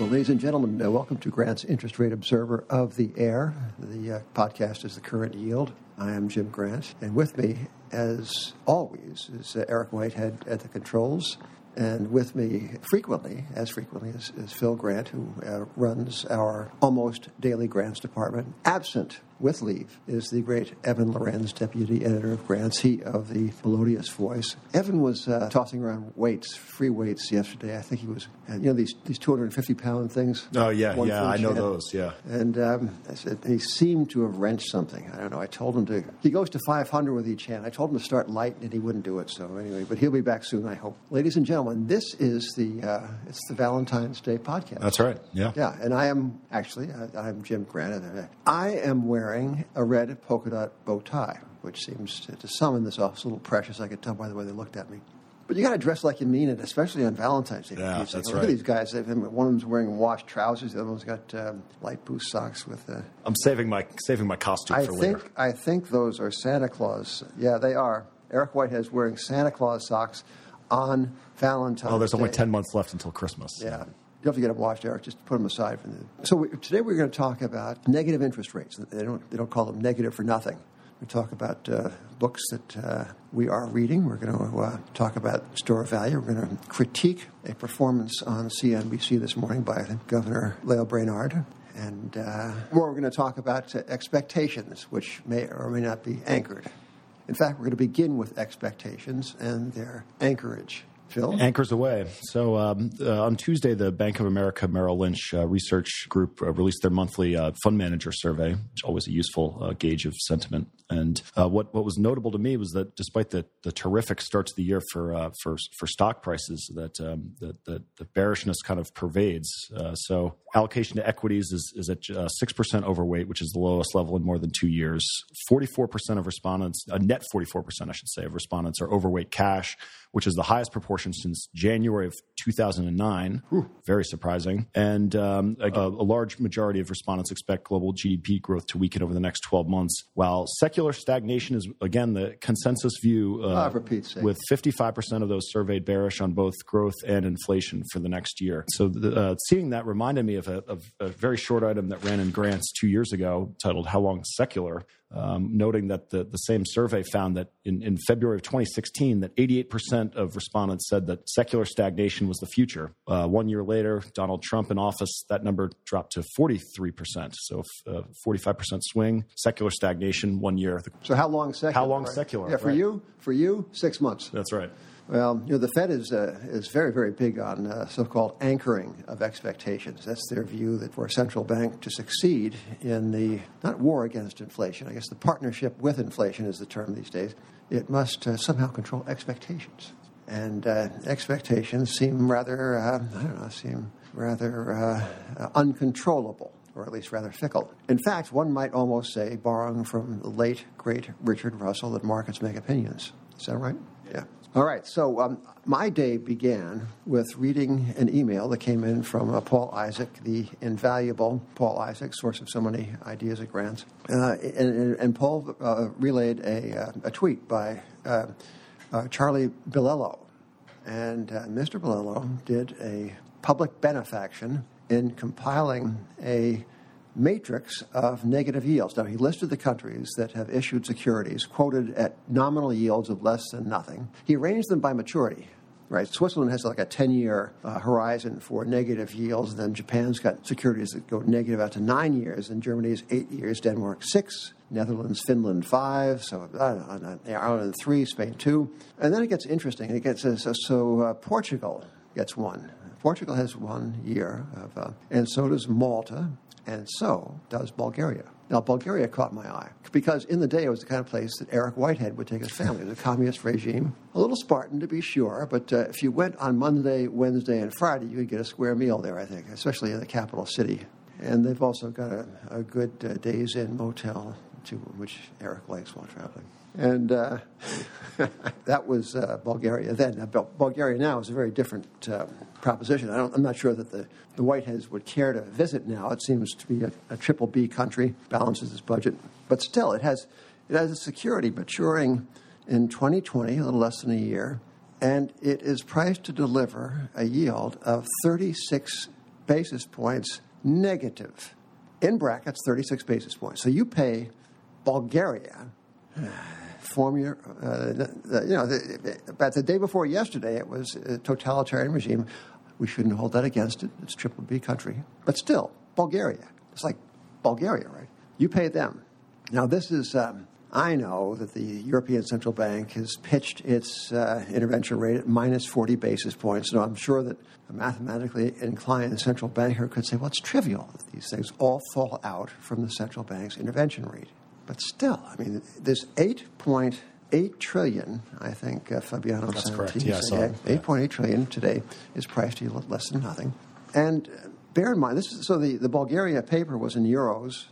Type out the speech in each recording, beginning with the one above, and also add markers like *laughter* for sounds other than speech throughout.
Well, ladies and gentlemen, uh, welcome to Grant's Interest Rate Observer of the Air. The uh, podcast is The Current Yield. I am Jim Grant, and with me, as always, is uh, Eric Whitehead at the controls. And with me frequently, as frequently, is, is Phil Grant, who uh, runs our almost daily grants department. Absent with leave is the great Evan Lorenz, deputy editor of Grants, he of the Melodious Voice. Evan was uh, tossing around weights, free weights yesterday. I think he was, uh, you know, these, these 250 pound things. Oh, yeah, yeah, I know hand. those, yeah. And um, I said, he seemed to have wrenched something. I don't know. I told him to, he goes to 500 with each hand. I told him to start light and he wouldn't do it. So anyway, but he'll be back soon, I hope. Ladies and gentlemen, this is the, uh, it's the Valentine's Day podcast. That's right, yeah. Yeah, and I am actually I, I'm Jim Grant. I am wearing a red polka dot bow tie, which seems to, to some in this office a little precious. I could tell by the way they looked at me. But you got to dress like you mean it, especially on Valentine's Day. Yeah, that's Look at these guys. One of them's wearing washed trousers. The other one's got um, light blue socks with. Uh, I'm saving my saving my costume I for think later. I think those are Santa Claus. Yeah, they are. Eric Whitehead's wearing Santa Claus socks on Valentine's. Oh, there's only ten months left until Christmas. Yeah. You have to get them washed, Eric. Just put them aside. From the... So we, today we're going to talk about negative interest rates. They don't, they don't call them negative for nothing. We talk about uh, books that uh, we are reading. We're going to uh, talk about store value. We're going to critique a performance on CNBC this morning by Governor Lael Brainard. And uh, more, we're going to talk about uh, expectations, which may or may not be anchored. In fact, we're going to begin with expectations and their anchorage. Phil? Anchors away. So um, uh, on Tuesday, the Bank of America Merrill Lynch uh, research group uh, released their monthly uh, fund manager survey, which is always a useful uh, gauge of sentiment. And uh, what what was notable to me was that despite the, the terrific start to the year for uh, for for stock prices, that um, that the, the bearishness kind of pervades. Uh, so allocation to equities is is at uh, six percent overweight, which is the lowest level in more than two years. Forty four percent of respondents, a net forty four percent, I should say, of respondents are overweight cash, which is the highest proportion since January of two thousand and nine. Very surprising. And um, a, a large majority of respondents expect global GDP growth to weaken over the next twelve months, while secular stagnation is again the consensus view. Uh, Pete's with 55% of those surveyed bearish on both growth and inflation for the next year. So, the, uh, seeing that reminded me of a, of a very short item that ran in grants two years ago titled How Long Secular, um, noting that the, the same survey found that in, in February of 2016, that 88% of respondents said that secular stagnation was the future. Uh, one year later, Donald Trump in office, that number dropped to 43%. So, uh, 45% swing, secular stagnation, one year. So how long secular? How long right? secular, Yeah, for right. you, for you, six months. That's right. Well, you know, the Fed is uh, is very, very big on uh, so-called anchoring of expectations. That's their view that for a central bank to succeed in the not war against inflation, I guess the partnership with inflation is the term these days. It must uh, somehow control expectations, and uh, expectations seem rather, uh, I don't know, seem rather uh, uncontrollable or at least rather fickle. In fact, one might almost say, borrowing from the late, great Richard Russell, that markets make opinions. Is that right? Yeah. All right. So um, my day began with reading an email that came in from uh, Paul Isaac, the invaluable Paul Isaac, source of so many ideas at grants. Uh, and, and, and Paul uh, relayed a, uh, a tweet by uh, uh, Charlie Bilello. And Mr. Bilello did a public benefaction in compiling a matrix of negative yields. Now, he listed the countries that have issued securities quoted at nominal yields of less than nothing. He arranged them by maturity. Right, Switzerland has like a 10 year uh, horizon for negative yields, then Japan's got securities that go negative out to nine years, and Germany's eight years, Denmark six, Netherlands, Finland five, so uh, Ireland three, Spain two. And then it gets interesting. It gets uh, so, so uh, Portugal gets one. Portugal has one year, of, uh, and so does Malta, and so does Bulgaria. Now, Bulgaria caught my eye because in the day it was the kind of place that Eric Whitehead would take his family. It was a communist regime, a little Spartan to be sure, but uh, if you went on Monday, Wednesday, and Friday, you could get a square meal there, I think, especially in the capital city. And they've also got a, a good uh, Days Inn motel, too, which Eric likes while traveling. And uh, *laughs* that was uh, Bulgaria then. Now, Bulgaria now is a very different uh, proposition. I I'm not sure that the, the Whiteheads would care to visit now. It seems to be a, a triple B country, balances its budget. But still, it has, it has a security maturing in 2020, a little less than a year, and it is priced to deliver a yield of 36 basis points negative. In brackets, 36 basis points. So you pay Bulgaria, form your, uh, you know, the, the day before yesterday, it was a totalitarian regime. We shouldn't hold that against it. It's triple B country. But still, Bulgaria. It's like Bulgaria, right? You pay them. Now, this is, um, I know that the European Central Bank has pitched its uh, intervention rate at minus 40 basis points. Now, I'm sure that a mathematically inclined central banker could say, well, it's trivial that these things all fall out from the central bank's intervention rate. But still, I mean, this 8.8 trillion, I think uh, Fabiano That's Santi correct. Yeah, said, it. 8.8 trillion today is priced to less than nothing. And uh, bear in mind, this is, so the, the Bulgaria paper was in euros,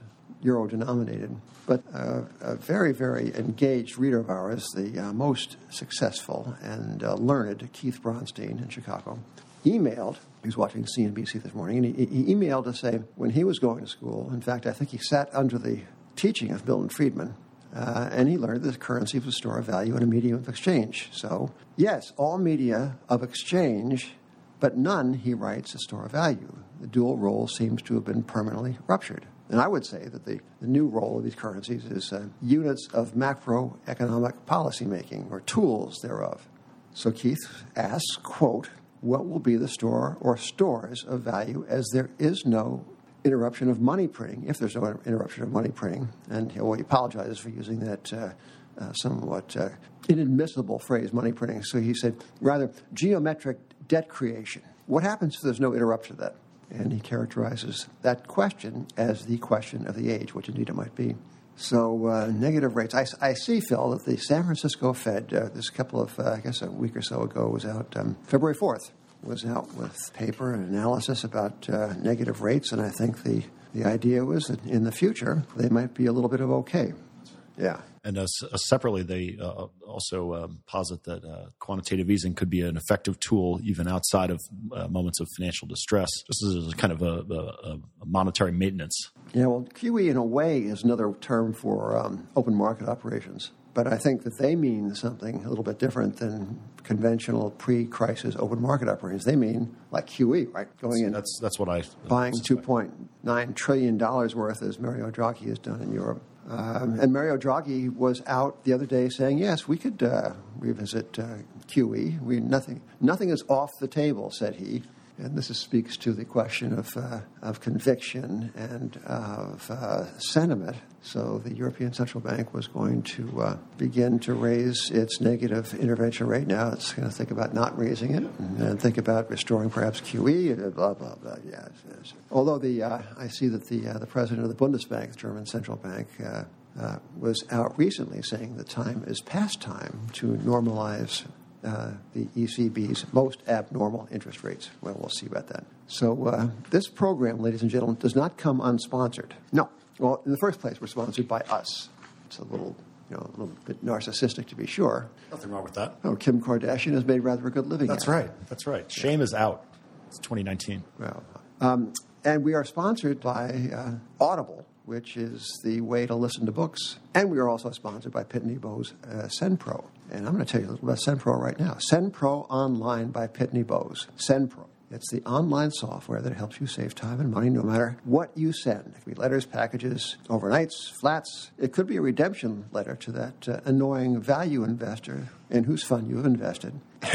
euro denominated, but uh, a very, very engaged reader of ours, the uh, most successful and uh, learned Keith Bronstein in Chicago, emailed. He was watching CNBC this morning, and he, he emailed to say when he was going to school, in fact, I think he sat under the teaching of Milton Friedman, uh, and he learned that currency was a store of value and a medium of exchange. So, yes, all media of exchange, but none, he writes, a store of value. The dual role seems to have been permanently ruptured. And I would say that the, the new role of these currencies is uh, units of macroeconomic policymaking or tools thereof. So Keith asks, quote, what will be the store or stores of value as there is no interruption of money printing, if there's no interruption of money printing. And he apologizes for using that uh, uh, somewhat uh, inadmissible phrase, money printing. So he said, rather, geometric debt creation. What happens if there's no interruption of that? And he characterizes that question as the question of the age, which indeed it might be. So, uh, negative rates. I, I, see, Phil, that the San Francisco Fed, uh, this couple of, uh, I guess a week or so ago, was out um, February 4th was out with paper and analysis about uh, negative rates, and I think the, the idea was that in the future they might be a little bit of okay. Yeah. And uh, uh, separately, they uh, also um, posit that uh, quantitative easing could be an effective tool even outside of uh, moments of financial distress. This is kind of a, a, a monetary maintenance. Yeah, well, QE in a way is another term for um, open market operations. But I think that they mean something a little bit different than conventional pre-crisis open market operations. They mean like QE, right? Going in, That's that's what I buying 2.9 trillion dollars worth, as Mario Draghi has done in Europe. Um, and Mario Draghi was out the other day saying, "Yes, we could uh, revisit uh, QE. We nothing nothing is off the table," said he. And this is, speaks to the question of, uh, of conviction and of uh, sentiment. So the European Central Bank was going to uh, begin to raise its negative intervention rate. Now it's going to think about not raising it and think about restoring perhaps QE. and Blah blah blah. Yes, yes. Although the uh, I see that the uh, the president of the Bundesbank, the German central bank. Uh, was out recently saying the time is past time to normalize uh, the ECB's most abnormal interest rates. Well, we'll see about that. So, uh, this program, ladies and gentlemen, does not come unsponsored. No. Well, in the first place, we're sponsored by us. It's a little, you know, a little bit narcissistic to be sure. Nothing wrong with that. Oh, Kim Kardashian has made rather a good living. That's it. right. That's right. Shame is out. It's 2019. Well, um, and we are sponsored by uh, Audible, which is the way to listen to books. And we are also sponsored by Pitney Bowes uh, SendPro. And I'm going to tell you a little about SendPro right now. SendPro Online by Pitney Bowes. SendPro. It's the online software that helps you save time and money no matter what you send. It could be letters, packages, overnights, flats. It could be a redemption letter to that uh, annoying value investor in whose fund you've invested. *laughs*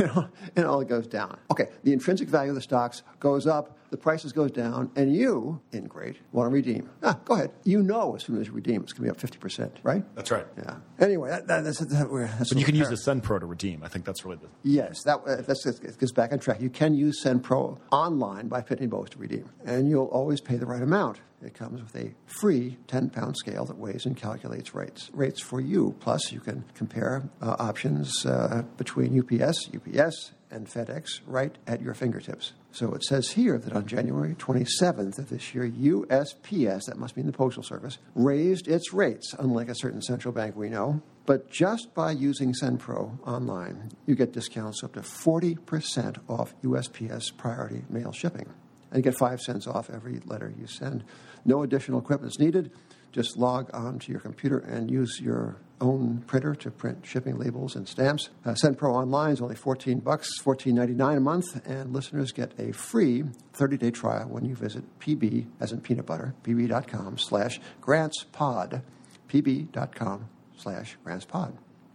and all it goes down. Okay, the intrinsic value of the stocks goes up, the prices goes down, and you, in great, want to redeem. Ah, go ahead. You know as soon as you redeem, it's going to be up 50%, right? That's right. Yeah. Anyway, that, that, that's, that, we're, that's But you can use the the Send Pro to redeem. I think that's really the. Yes, that uh, that's, it gets back on track. You can use SendPro online by Pitney Bowes to redeem, and you'll always pay the right amount. It comes with a free 10 pound scale that weighs and calculates rates rates for you. Plus, you can compare uh, options uh, between UPS, UPS, and FedEx right at your fingertips. So it says here that on January 27th of this year, USPS, that must mean the Postal Service, raised its rates, unlike a certain central bank we know. But just by using SendPro online, you get discounts up to 40% off USPS priority mail shipping. And you get 5 cents off every letter you send. No additional equipment is needed. Just log on to your computer and use your own printer to print shipping labels and stamps. Uh, SendPro Online is only 14 bucks, 14.99 a month, and listeners get a free 30-day trial when you visit pb, as in peanut butter, pb.com slash grantspod, pb.com slash grantspod.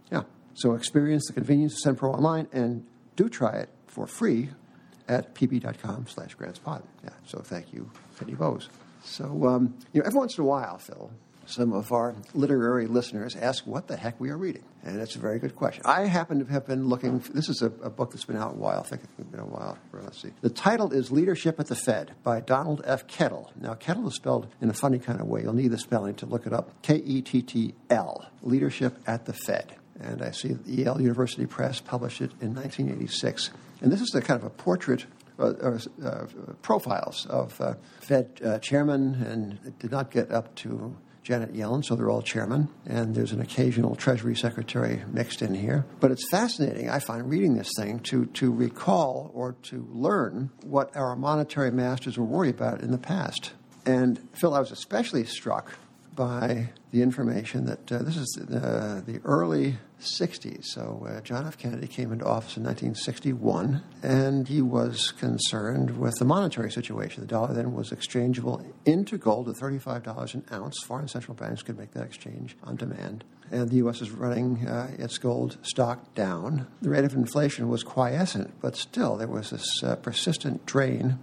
Yeah, so experience the convenience of SendPro Online and do try it for free at pb.com slash grantspod. Yeah, so thank you, Pitney Bowes. So, um, you know, every once in a while, Phil, some of our literary listeners ask what the heck we are reading. And that's a very good question. I happen to have been looking, this is a, a book that's been out a while. I think it's been a while. Let's see. The title is Leadership at the Fed by Donald F. Kettl. Now, Kettl is spelled in a funny kind of way. You'll need the spelling to look it up. K E T T L, Leadership at the Fed. And I see Yale University Press published it in 1986. And this is a kind of a portrait profiles of uh, Fed uh, chairman, and it did not get up to Janet Yellen, so they're all chairman, and there's an occasional Treasury Secretary mixed in here. But it's fascinating, I find, reading this thing to, to recall or to learn what our monetary masters were worried about in the past. And Phil, I was especially struck by the information that uh, this is uh, the early 60s. So uh, John F. Kennedy came into office in 1961, and he was concerned with the monetary situation. The dollar then was exchangeable into gold at $35 an ounce. Foreign central banks could make that exchange on demand. And the U.S. is running uh, its gold stock down. The rate of inflation was quiescent, but still there was this uh, persistent drain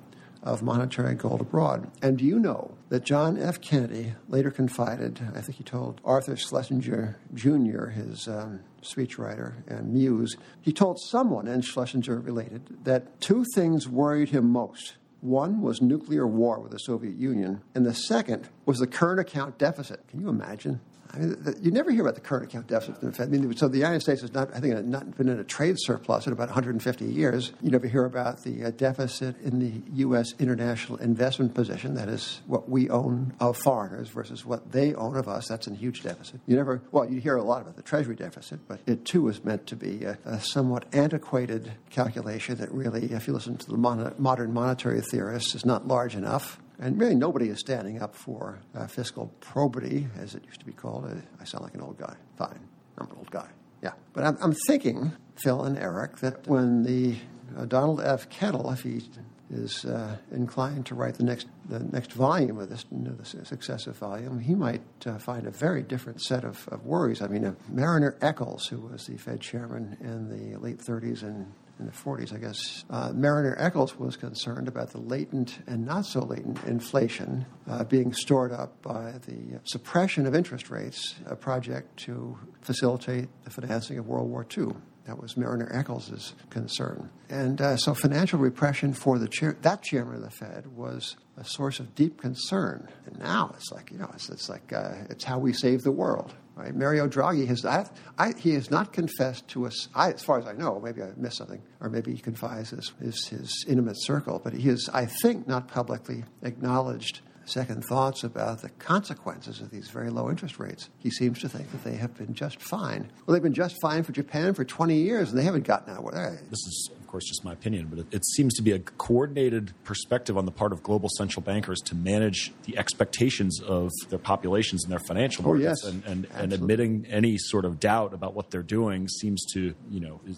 of monetary gold abroad. And do you know that John F. Kennedy later confided, I think he told Arthur Schlesinger Jr., his um, speechwriter and muse, he told someone, and Schlesinger related, that two things worried him most. One was nuclear war with the Soviet Union, and the second was the current account deficit. Can you imagine? I mean, the, you never hear about the current account deficit the Fed. I mean, so the United States has not, I think, not been in a trade surplus in about 150 years. You never hear about the uh, deficit in the U.S. international investment position. That is what we own of foreigners versus what they own of us. That's a huge deficit. You never, well, you hear a lot about the Treasury deficit, but it too is meant to be a, a somewhat antiquated calculation that really, if you listen to the mon- modern monetary theorists, is not large enough. And really, nobody is standing up for uh, fiscal probity, as it used to be called. Uh, I sound like an old guy. Fine, I'm an old guy. Yeah. But I'm, I'm thinking, Phil and Eric, that when the uh, Donald F. Kettl, if he is uh, inclined to write the next the next volume of this, you know, the successive volume, he might uh, find a very different set of, of worries. I mean, uh, Mariner Eccles, who was the Fed chairman in the late 30s and in the 40s, I guess, uh, Mariner Eccles was concerned about the latent and not so latent inflation uh, being stored up by the suppression of interest rates, a project to facilitate the financing of World War II. That was Mariner Eccles' concern. And uh, so financial repression for the chair, that chairman of the Fed was a source of deep concern. And now it's like, you know, it's, it's like, uh, it's how we save the world. Right? Mario Draghi has I, I, he has not confessed to us, I, as far as I know. Maybe I missed something, or maybe he confides his, his, his intimate circle. But he has, I think, not publicly acknowledged second thoughts about the consequences of these very low interest rates. He seems to think that they have been just fine. Well, they've been just fine for Japan for 20 years, and they haven't gotten out. of This is of course, just my opinion, but it, it, seems to be a coordinated perspective on the part of global central bankers to manage the expectations of their populations and their financial markets. oh, markets. yes. And, and, and, admitting any sort of doubt about what they're doing seems to, you know, it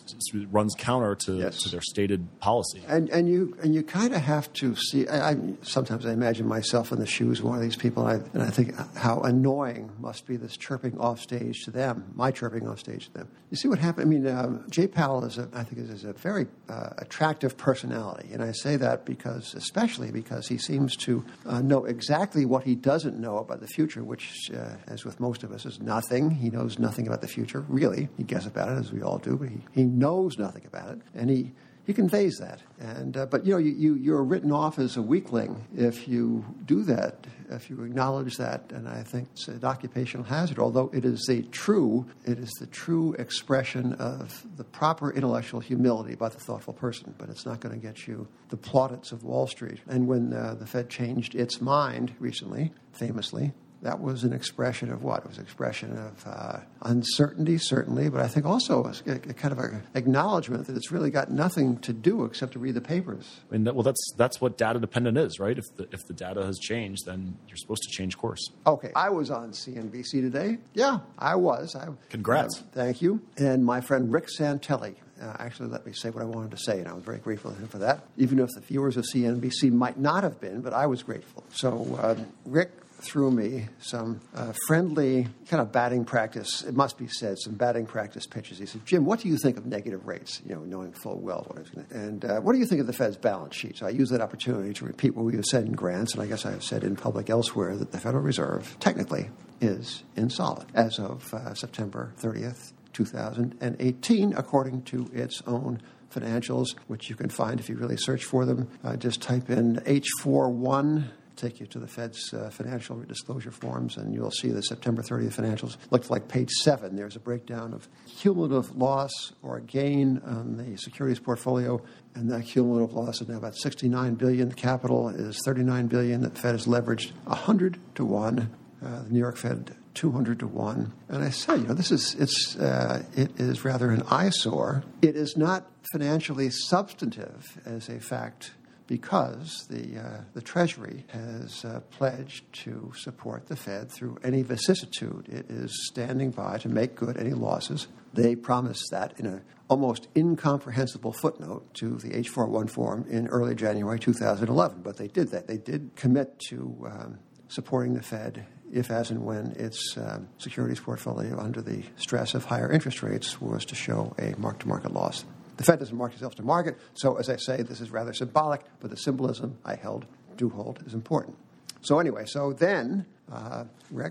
runs counter to, yes. to their stated policy. And, and you, and you kind of have to see, I, I, sometimes I imagine myself in the shoes of one of these people, and I, and I think how annoying must be this chirping off stage to them, my chirping off stage to them. You see what happened? I mean, um, Jay Powell is, a, I think, is, is a very uh, attractive personality. And I say that because, especially because he seems to uh, know exactly what he doesn't know about the future, which, uh, as with most of us, is nothing. He knows nothing about the future, really. He guesses about it, as we all do, but he, he knows nothing about it. And he he conveys that. And uh, but you know, you, you you're written off as a weakling if you do that, if you acknowledge that. And I think it's an occupational hazard. Although it is a true, it is the true expression of the proper intellectual humility by the thoughtful person. But it's not going to get you the plaudits of Wall Street. And when uh, the Fed changed its mind recently, famously, that was an expression of what? It was an expression of uh, uncertainty, certainly, but I think also a, a kind of an acknowledgement that it's really got nothing to do except to read the papers. I mean, that, well, that's that's what data dependent is, right? If the if the data has changed, then you're supposed to change course. Okay, I was on CNBC today. Yeah, I was. I, Congrats. Uh, thank you. And my friend Rick Santelli uh, actually let me say what I wanted to say, and I was very grateful to him for that. Even if the viewers of CNBC might not have been, but I was grateful. So uh, Rick threw me some uh, friendly kind of batting practice. It must be said, some batting practice pitches. He said, "Jim, what do you think of negative rates? You know, knowing full well what I was going to. And uh, what do you think of the Fed's balance sheet?" So I used that opportunity to repeat what we have said in grants, and I guess I have said in public elsewhere that the Federal Reserve technically is insolvent as of uh, September 30th, 2018, according to its own financials, which you can find if you really search for them. Uh, just type in H41 take you to the Fed's uh, financial disclosure forms, and you'll see the September 30th financials. Looks like page seven. There's a breakdown of cumulative loss or gain on the securities portfolio, and that cumulative loss is now about 69 billion. The capital is 39 billion. The Fed is leveraged 100 to one. Uh, the New York Fed 200 to 1. And I say, you know, this is, it's, uh, it is rather an eyesore. It is not financially substantive as a fact because the, uh, the Treasury has uh, pledged to support the Fed through any vicissitude. It is standing by to make good any losses. They promised that in an almost incomprehensible footnote to the H41 form in early January 2011. But they did that. They did commit to um, supporting the Fed if, as, and when its um, securities portfolio under the stress of higher interest rates was to show a mark to market loss. The Fed doesn't mark itself to market, so as I say, this is rather symbolic, but the symbolism I held, do hold, is important. So, anyway, so then uh,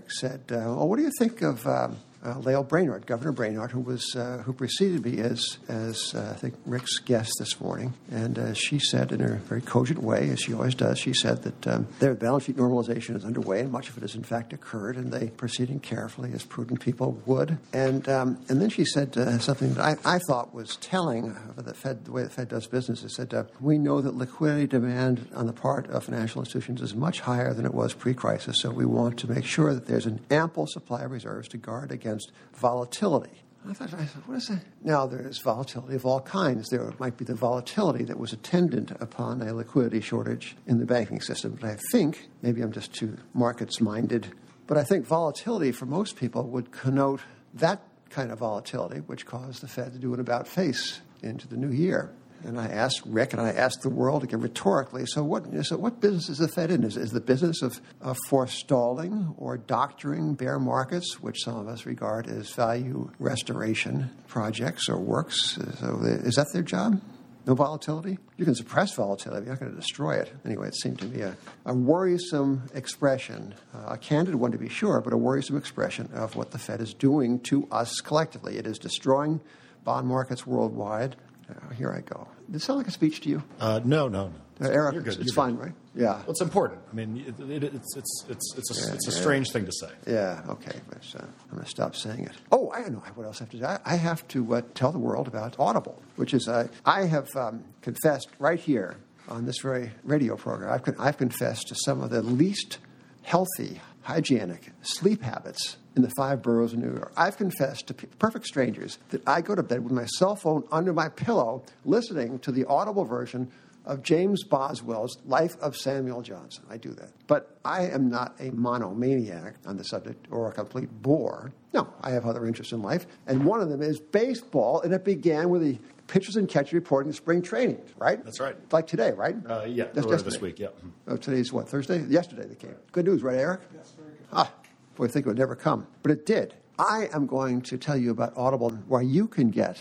said, uh, Well, what do you think of um, uh, Lael Brainard, Governor Brainard, who was uh, who preceded me as as uh, I think Rick's guest this morning, and uh, she said in a very cogent way, as she always does, she said that um, their balance sheet normalization is underway, and much of it has in fact occurred, and they proceeding carefully as prudent people would. And um, and then she said uh, something that I, I, thought was telling of the Fed, the way the Fed does business. It said uh, we know that liquidity demand on the part of financial institutions is much higher than it was pre-crisis, so we want to make sure that there's an ample supply of reserves to guard against against volatility. I thought, I said, what is that? Now, there's volatility of all kinds. There might be the volatility that was attendant upon a liquidity shortage in the banking system. But I think, maybe I'm just too markets minded, but I think volatility for most people would connote that kind of volatility, which caused the Fed to do an about face into the new year. And I asked Rick and I asked the world again rhetorically, so what, so what business is the Fed in? Is, is the business of, of forestalling or doctoring bear markets, which some of us regard as value restoration projects or works? So is that their job? No volatility? You can suppress volatility, you're not going to destroy it. Anyway, it seemed to me a, a worrisome expression, uh, a candid one to be sure, but a worrisome expression of what the Fed is doing to us collectively. It is destroying bond markets worldwide uh, here I go. Did it sound like a speech to you? Uh, no, no, no. Uh, Eric, it's, it's fine, right? Yeah. Well, it's important. I mean, it, it, it's it's it's it's a, yeah, it's a yeah. strange thing to say. Yeah. Okay. But, uh, I'm going to stop saying it. Oh, I know what else I have to do. I, I have to uh, tell the world about Audible, which is uh, I have um, confessed right here on this very radio program. I've, I've confessed to some of the least healthy, hygienic sleep habits in the five boroughs of New York. I've confessed to perfect strangers that I go to bed with my cell phone under my pillow listening to the audible version of James Boswell's Life of Samuel Johnson. I do that. But I am not a monomaniac on the subject or a complete bore. No, I have other interests in life. And one of them is baseball, and it began with the pitchers and catchers reporting spring training, right? That's right. Like today, right? Uh, yeah, That's this week, yeah. Oh, today's what, Thursday? Yesterday they came. Good news, right, Eric? Yes, very good. Ah, I think it would never come. But it did. I am going to tell you about Audible, where you can get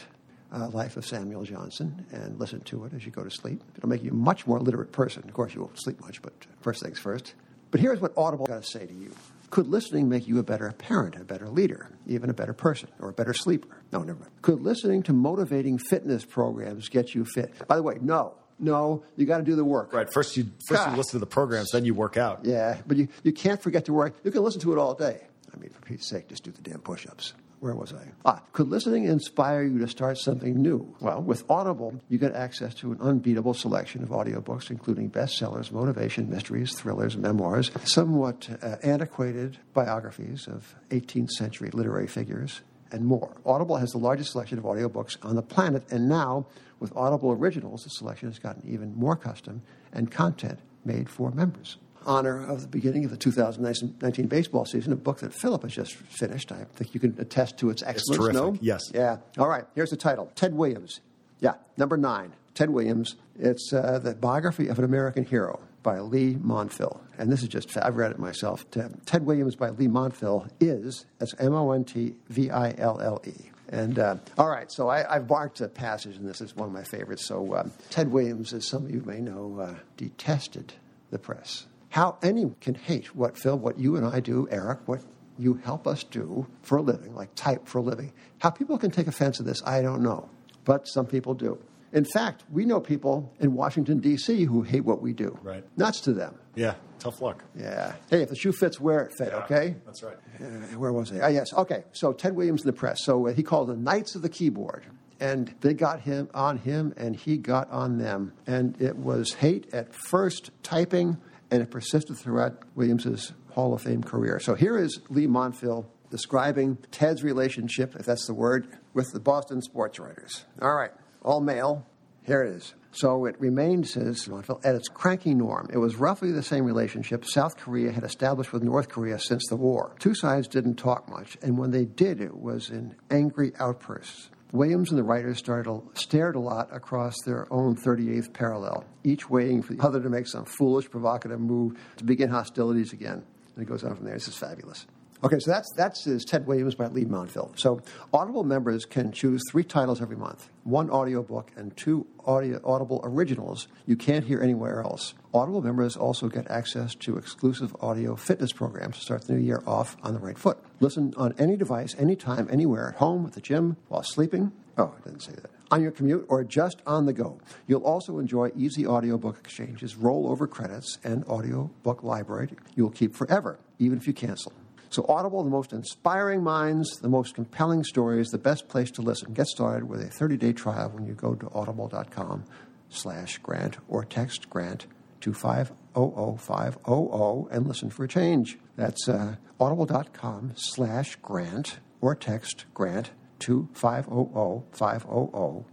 uh, Life of Samuel Johnson and listen to it as you go to sleep. It'll make you a much more literate person. Of course, you won't sleep much, but first things first. But here's what Audible got to say to you. Could listening make you a better parent, a better leader, even a better person, or a better sleeper? No, never mind. Could listening to motivating fitness programs get you fit? By the way, no. No, you got to do the work. Right. First, you first God. you listen to the programs, then you work out. Yeah, but you, you can't forget to work. You can listen to it all day. I mean, for Pete's sake, just do the damn push-ups. where was I? Ah, could listening inspire you to start something new? Well, with Audible, you get access to an unbeatable selection of audiobooks, including bestsellers, motivation, mysteries, thrillers, memoirs, somewhat uh, antiquated biographies of 18th century literary figures, and more. Audible has the largest selection of audiobooks on the planet, and now, with Audible Originals, the selection has gotten even more custom and content made for members honor of the beginning of the 2019 baseball season, a book that Philip has just finished. I think you can attest to its excellence. It's no? Yes. Yeah. All right. Here's the title Ted Williams. Yeah. Number nine. Ted Williams. It's uh, the biography of an American hero by Leigh Montville. And this is just, I've read it myself. Ted Williams by Leigh Montville is, that's M O N T V I L L E. And uh, all right, so I, have marked a passage, and this is one of my favorites. So, uh, Ted Williams, as some of you may know, uh, detested the press how anyone can hate what, Phil, what you and I do, Eric, what you help us do for a living, like type for a living. How people can take offense to this, I don't know. But some people do. In fact, we know people in Washington, D.C. who hate what we do. Right. Nuts to them. Yeah, tough luck. Yeah. Hey, if the shoe fits, wear it fit, yeah, okay? That's right. Uh, where was he? Ah, yes. Okay. So Ted Williams in the press. So uh, he called the Knights of the Keyboard. And they got him on him, and he got on them. And it was hate at first typing and it persisted throughout Williams's Hall of Fame career. So here is Leigh Montville describing Ted's relationship, if that's the word, with the Boston sports writers. All right, all male. Here it is. So it remains, says Montville, at its cranky norm. It was roughly the same relationship South Korea had established with North Korea since the war. Two sides didn't talk much, and when they did, it was in angry outbursts. Williams and the writers started, stared a lot across their own 38th parallel, each waiting for the other to make some foolish, provocative move to begin hostilities again. And it goes on from there. This is fabulous. Okay, so that's that's is Ted Williams by Leigh Montville. So Audible members can choose three titles every month: one audiobook and two audio, Audible originals you can't hear anywhere else. Audible members also get access to exclusive audio fitness programs to start the new year off on the right foot. Listen on any device, anytime, anywhere, at home, at the gym, while sleeping. Oh, I didn't say that. On your commute or just on the go. You'll also enjoy easy audiobook exchanges, rollover credits, and audiobook library you'll keep forever, even if you cancel. So, Audible, the most inspiring minds, the most compelling stories, the best place to listen. Get started with a 30 day trial when you go to audible.com slash grant or text grant to 500500 and listen for a change. That's uh, audible.com slash grant or text grant to 500500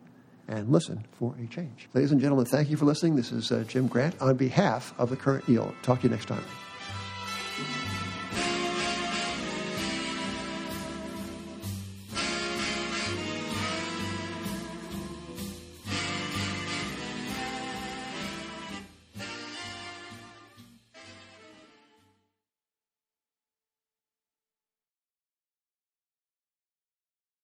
and listen for a change. Ladies and gentlemen, thank you for listening. This is uh, Jim Grant on behalf of the current yield. Talk to you next time.